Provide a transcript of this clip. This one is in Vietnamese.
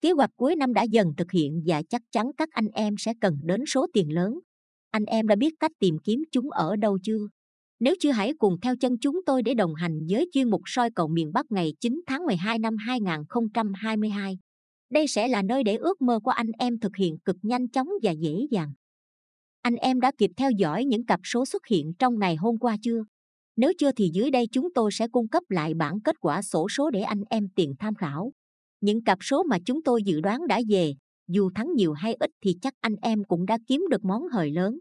Kế hoạch cuối năm đã dần thực hiện và chắc chắn các anh em sẽ cần đến số tiền lớn. Anh em đã biết cách tìm kiếm chúng ở đâu chưa? Nếu chưa hãy cùng theo chân chúng tôi để đồng hành với chuyên mục soi cầu miền Bắc ngày 9 tháng 12 năm 2022. Đây sẽ là nơi để ước mơ của anh em thực hiện cực nhanh chóng và dễ dàng. Anh em đã kịp theo dõi những cặp số xuất hiện trong ngày hôm qua chưa? Nếu chưa thì dưới đây chúng tôi sẽ cung cấp lại bản kết quả sổ số để anh em tiện tham khảo. Những cặp số mà chúng tôi dự đoán đã về, dù thắng nhiều hay ít thì chắc anh em cũng đã kiếm được món hời lớn.